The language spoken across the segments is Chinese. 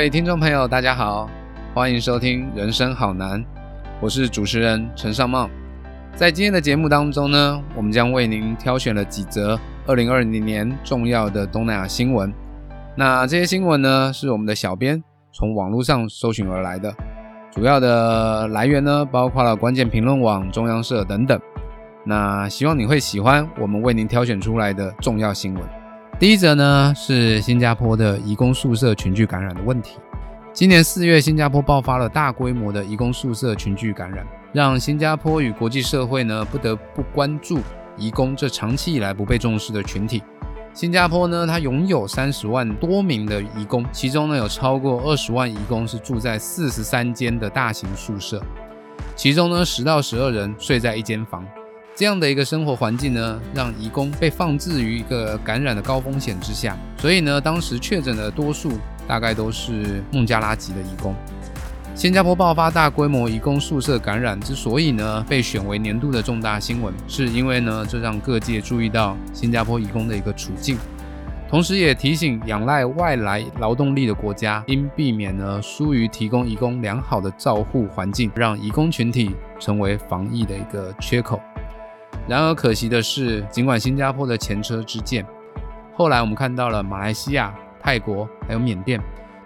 各位听众朋友，大家好，欢迎收听《人生好难》，我是主持人陈尚茂。在今天的节目当中呢，我们将为您挑选了几则二零二零年重要的东南亚新闻。那这些新闻呢，是我们的小编从网络上搜寻而来的，主要的来源呢，包括了关键评论网、中央社等等。那希望你会喜欢我们为您挑选出来的重要新闻。第一则呢是新加坡的移工宿舍群聚感染的问题。今年四月，新加坡爆发了大规模的移工宿舍群聚感染，让新加坡与国际社会呢不得不关注移工这长期以来不被重视的群体。新加坡呢，它拥有三十万多名的移工，其中呢有超过二十万移工是住在四十三间的大型宿舍，其中呢十到十二人睡在一间房。这样的一个生活环境呢，让移工被放置于一个感染的高风险之下。所以呢，当时确诊的多数大概都是孟加拉籍的移工。新加坡爆发大规模移工宿舍感染，之所以呢被选为年度的重大新闻，是因为呢这让各界注意到新加坡移工的一个处境，同时也提醒仰赖外来劳动力的国家应避免呢疏于提供移工良好的照护环境，让移工群体成为防疫的一个缺口。然而可惜的是，尽管新加坡的前车之鉴，后来我们看到了马来西亚、泰国还有缅甸，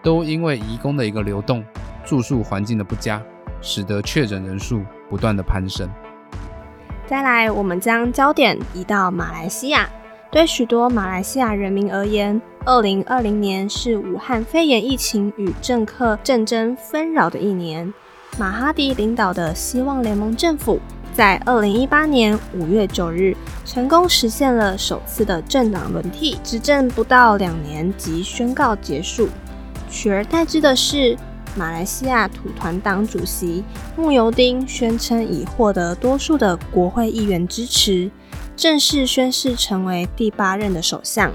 都因为移工的一个流动、住宿环境的不佳，使得确诊人数不断的攀升。再来，我们将焦点移到马来西亚。对许多马来西亚人民而言，二零二零年是武汉肺炎疫情与政客战争纷扰的一年。马哈迪领导的希望联盟政府。在二零一八年五月九日，成功实现了首次的政党轮替，执政不到两年即宣告结束。取而代之的是，马来西亚土团党主席慕尤丁宣称已获得多数的国会议员支持，正式宣誓成为第八任的首相。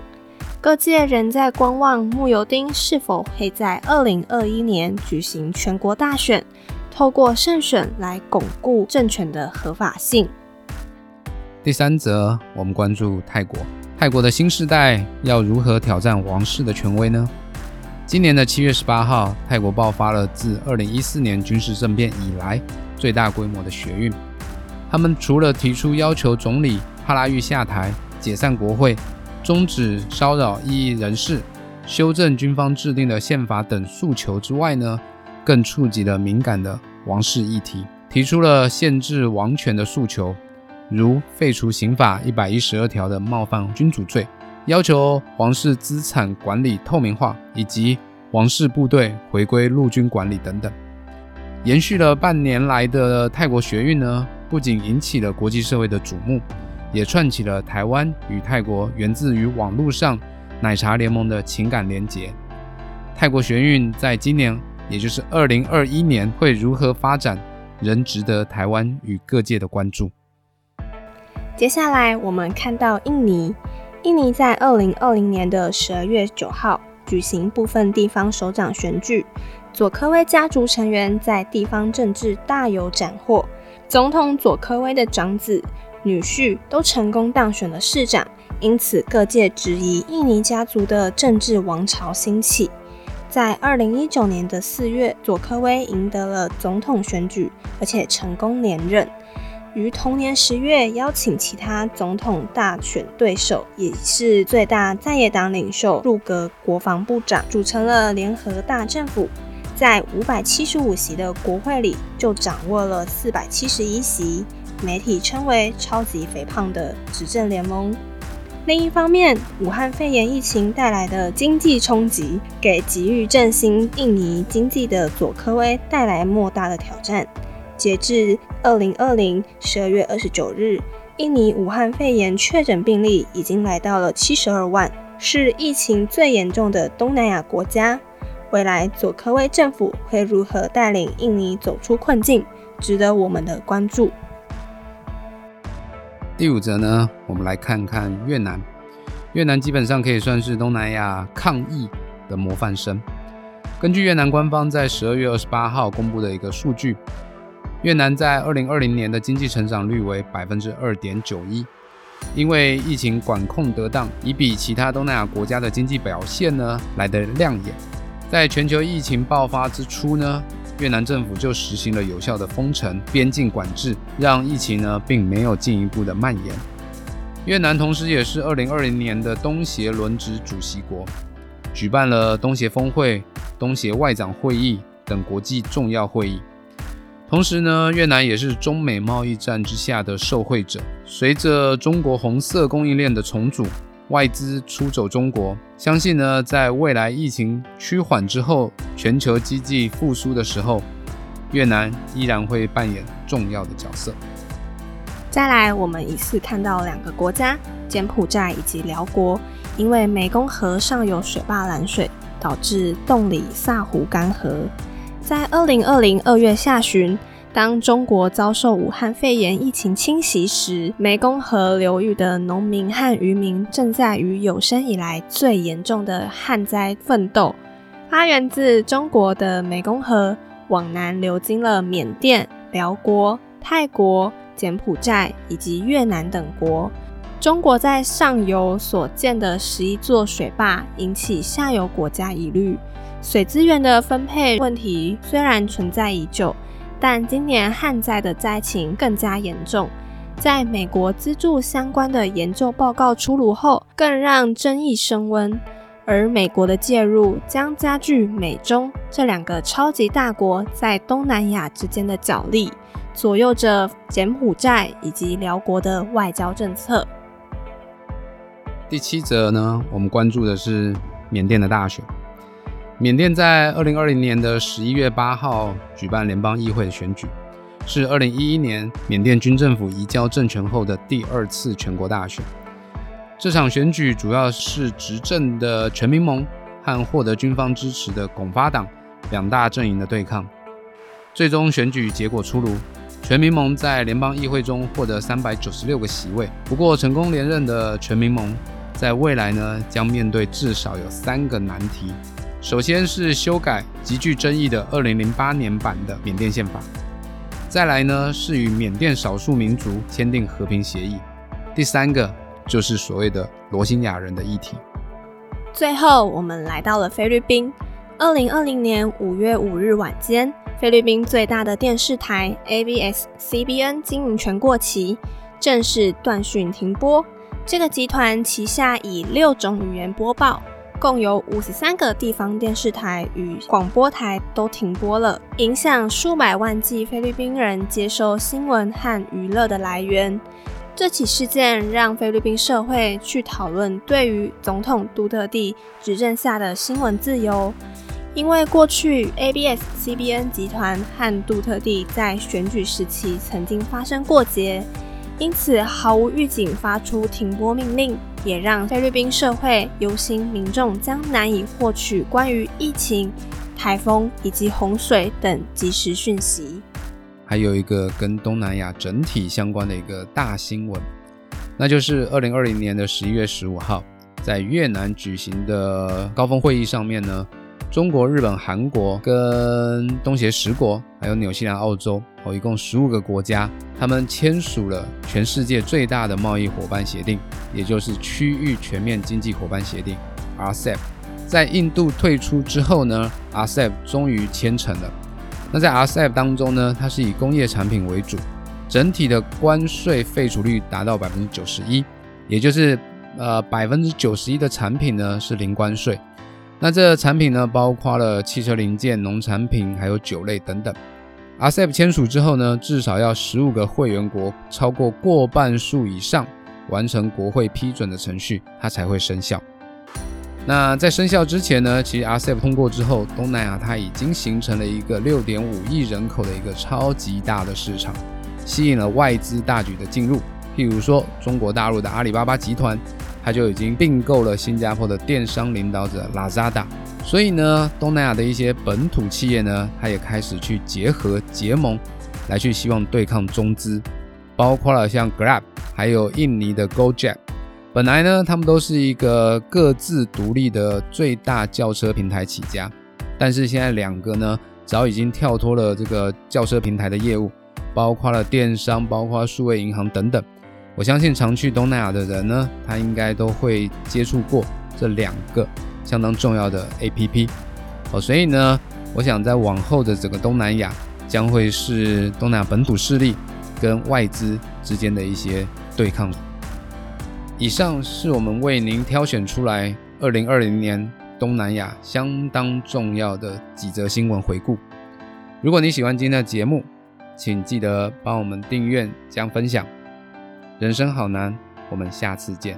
各界仍在观望慕尤丁是否会在二零二一年举行全国大选。透过胜选来巩固政权的合法性。第三则，我们关注泰国，泰国的新时代要如何挑战王室的权威呢？今年的七月十八号，泰国爆发了自二零一四年军事政变以来最大规模的学运。他们除了提出要求总理帕拉育下台、解散国会、终止骚扰异议人士、修正军方制定的宪法等诉求之外呢？更触及了敏感的王室议题，提出了限制王权的诉求，如废除刑法一百一十二条的冒犯君主罪，要求王室资产管理透明化，以及王室部队回归陆军管理等等。延续了半年来的泰国学运呢，不仅引起了国际社会的瞩目，也串起了台湾与泰国源自于网络上奶茶联盟的情感连结。泰国学运在今年。也就是二零二一年会如何发展，仍值得台湾与各界的关注。接下来我们看到印尼，印尼在二零二零年的十二月九号举行部分地方首长选举，佐科威家族成员在地方政治大有斩获，总统佐科威的长子、女婿都成功当选了市长，因此各界质疑印尼家族的政治王朝兴起。在二零一九年的四月，佐科威赢得了总统选举，而且成功连任。于同年十月，邀请其他总统大选对手，也是最大在野党领袖入阁国防部长，组成了联合大政府。在五百七十五席的国会里，就掌握了四百七十一席，媒体称为“超级肥胖”的执政联盟。另一方面，武汉肺炎疫情带来的经济冲击，给急于振兴印尼经济的佐科威带来莫大的挑战。截至二零二零十二月二十九日，印尼武汉肺炎确诊病例已经来到了七十二万，是疫情最严重的东南亚国家。未来佐科威政府会如何带领印尼走出困境，值得我们的关注。第五则呢，我们来看看越南。越南基本上可以算是东南亚抗疫的模范生。根据越南官方在十二月二十八号公布的一个数据，越南在二零二零年的经济成长率为百分之二点九一。因为疫情管控得当，已比其他东南亚国家的经济表现呢来得亮眼。在全球疫情爆发之初呢，越南政府就实行了有效的封城、边境管制，让疫情呢并没有进一步的蔓延。越南同时也是2020年的东协轮值主席国，举办了东协峰会、东协外长会议等国际重要会议。同时呢，越南也是中美贸易战之下的受惠者。随着中国红色供应链的重组，外资出走中国，相信呢，在未来疫情趋缓之后，全球经济复苏的时候，越南依然会扮演重要的角色。再来，我们疑似看到两个国家，柬埔寨以及辽国，因为湄公河上游水坝拦水，导致洞里萨湖干涸。在二零二零二月下旬，当中国遭受武汉肺炎疫情侵袭时，湄公河流域的农民和渔民正在与有生以来最严重的旱灾奋斗。发源自中国的湄公河往南流经了缅甸、辽国、泰国、柬埔寨以及越南等国。中国在上游所建的十一座水坝，引起下游国家疑虑。水资源的分配问题虽然存在已久，但今年旱灾的灾情更加严重。在美国资助相关的研究报告出炉后，更让争议升温。而美国的介入将加剧美中这两个超级大国在东南亚之间的角力，左右着柬埔寨以及辽国的外交政策。第七则呢，我们关注的是缅甸的大选。缅甸在二零二零年的十一月八号举办联邦议会的选举，是二零一一年缅甸军政府移交政权后的第二次全国大选。这场选举主要是执政的全民盟和获得军方支持的拱发党两大阵营的对抗。最终选举结果出炉，全民盟在联邦议会中获得三百九十六个席位。不过，成功连任的全民盟在未来呢，将面对至少有三个难题。首先是修改极具争议的二零零八年版的缅甸宪法，再来呢是与缅甸少数民族签订和平协议，第三个就是所谓的罗兴亚人的议题。最后，我们来到了菲律宾。二零二零年五月五日晚间，菲律宾最大的电视台 ABS-CBN 经营权过期，正式断讯停播。这个集团旗下以六种语言播报。共有五十三个地方电视台与广播台都停播了，影响数百万计菲律宾人接收新闻和娱乐的来源。这起事件让菲律宾社会去讨论对于总统杜特地执政下的新闻自由，因为过去 ABS-CBN 集团和杜特地在选举时期曾经发生过节，因此毫无预警发出停播命令。也让菲律宾社会游行民众将难以获取关于疫情、台风以及洪水等及时讯息。还有一个跟东南亚整体相关的一个大新闻，那就是二零二零年的十一月十五号，在越南举行的高峰会议上面呢。中国、日本、韩国跟东协十国，还有纽西兰、澳洲，哦，一共十五个国家，他们签署了全世界最大的贸易伙伴协定，也就是区域全面经济伙伴协定 （RCEP）。在印度退出之后呢，RCEP 终于签成了。那在 RCEP 当中呢，它是以工业产品为主，整体的关税废除率达到百分之九十一，也就是呃百分之九十一的产品呢是零关税。那这产品呢，包括了汽车零件、农产品，还有酒类等等。RCEP 签署之后呢，至少要十五个会员国超过过半数以上完成国会批准的程序，它才会生效。那在生效之前呢，其实 RCEP 通过之后，东南亚它已经形成了一个六点五亿人口的一个超级大的市场，吸引了外资大举的进入，譬如说中国大陆的阿里巴巴集团。他就已经并购了新加坡的电商领导者 Lazada，所以呢，东南亚的一些本土企业呢，它也开始去结合结盟，来去希望对抗中资，包括了像 Grab，还有印尼的 Gojek。本来呢，他们都是一个各自独立的最大轿车平台起家，但是现在两个呢，早已经跳脱了这个轿车平台的业务，包括了电商，包括数位银行等等。我相信常去东南亚的人呢，他应该都会接触过这两个相当重要的 APP。哦，所以呢，我想在往后的整个东南亚将会是东南亚本土势力跟外资之间的一些对抗。以上是我们为您挑选出来二零二零年东南亚相当重要的几则新闻回顾。如果你喜欢今天的节目，请记得帮我们订阅、加分享。人生好难，我们下次见。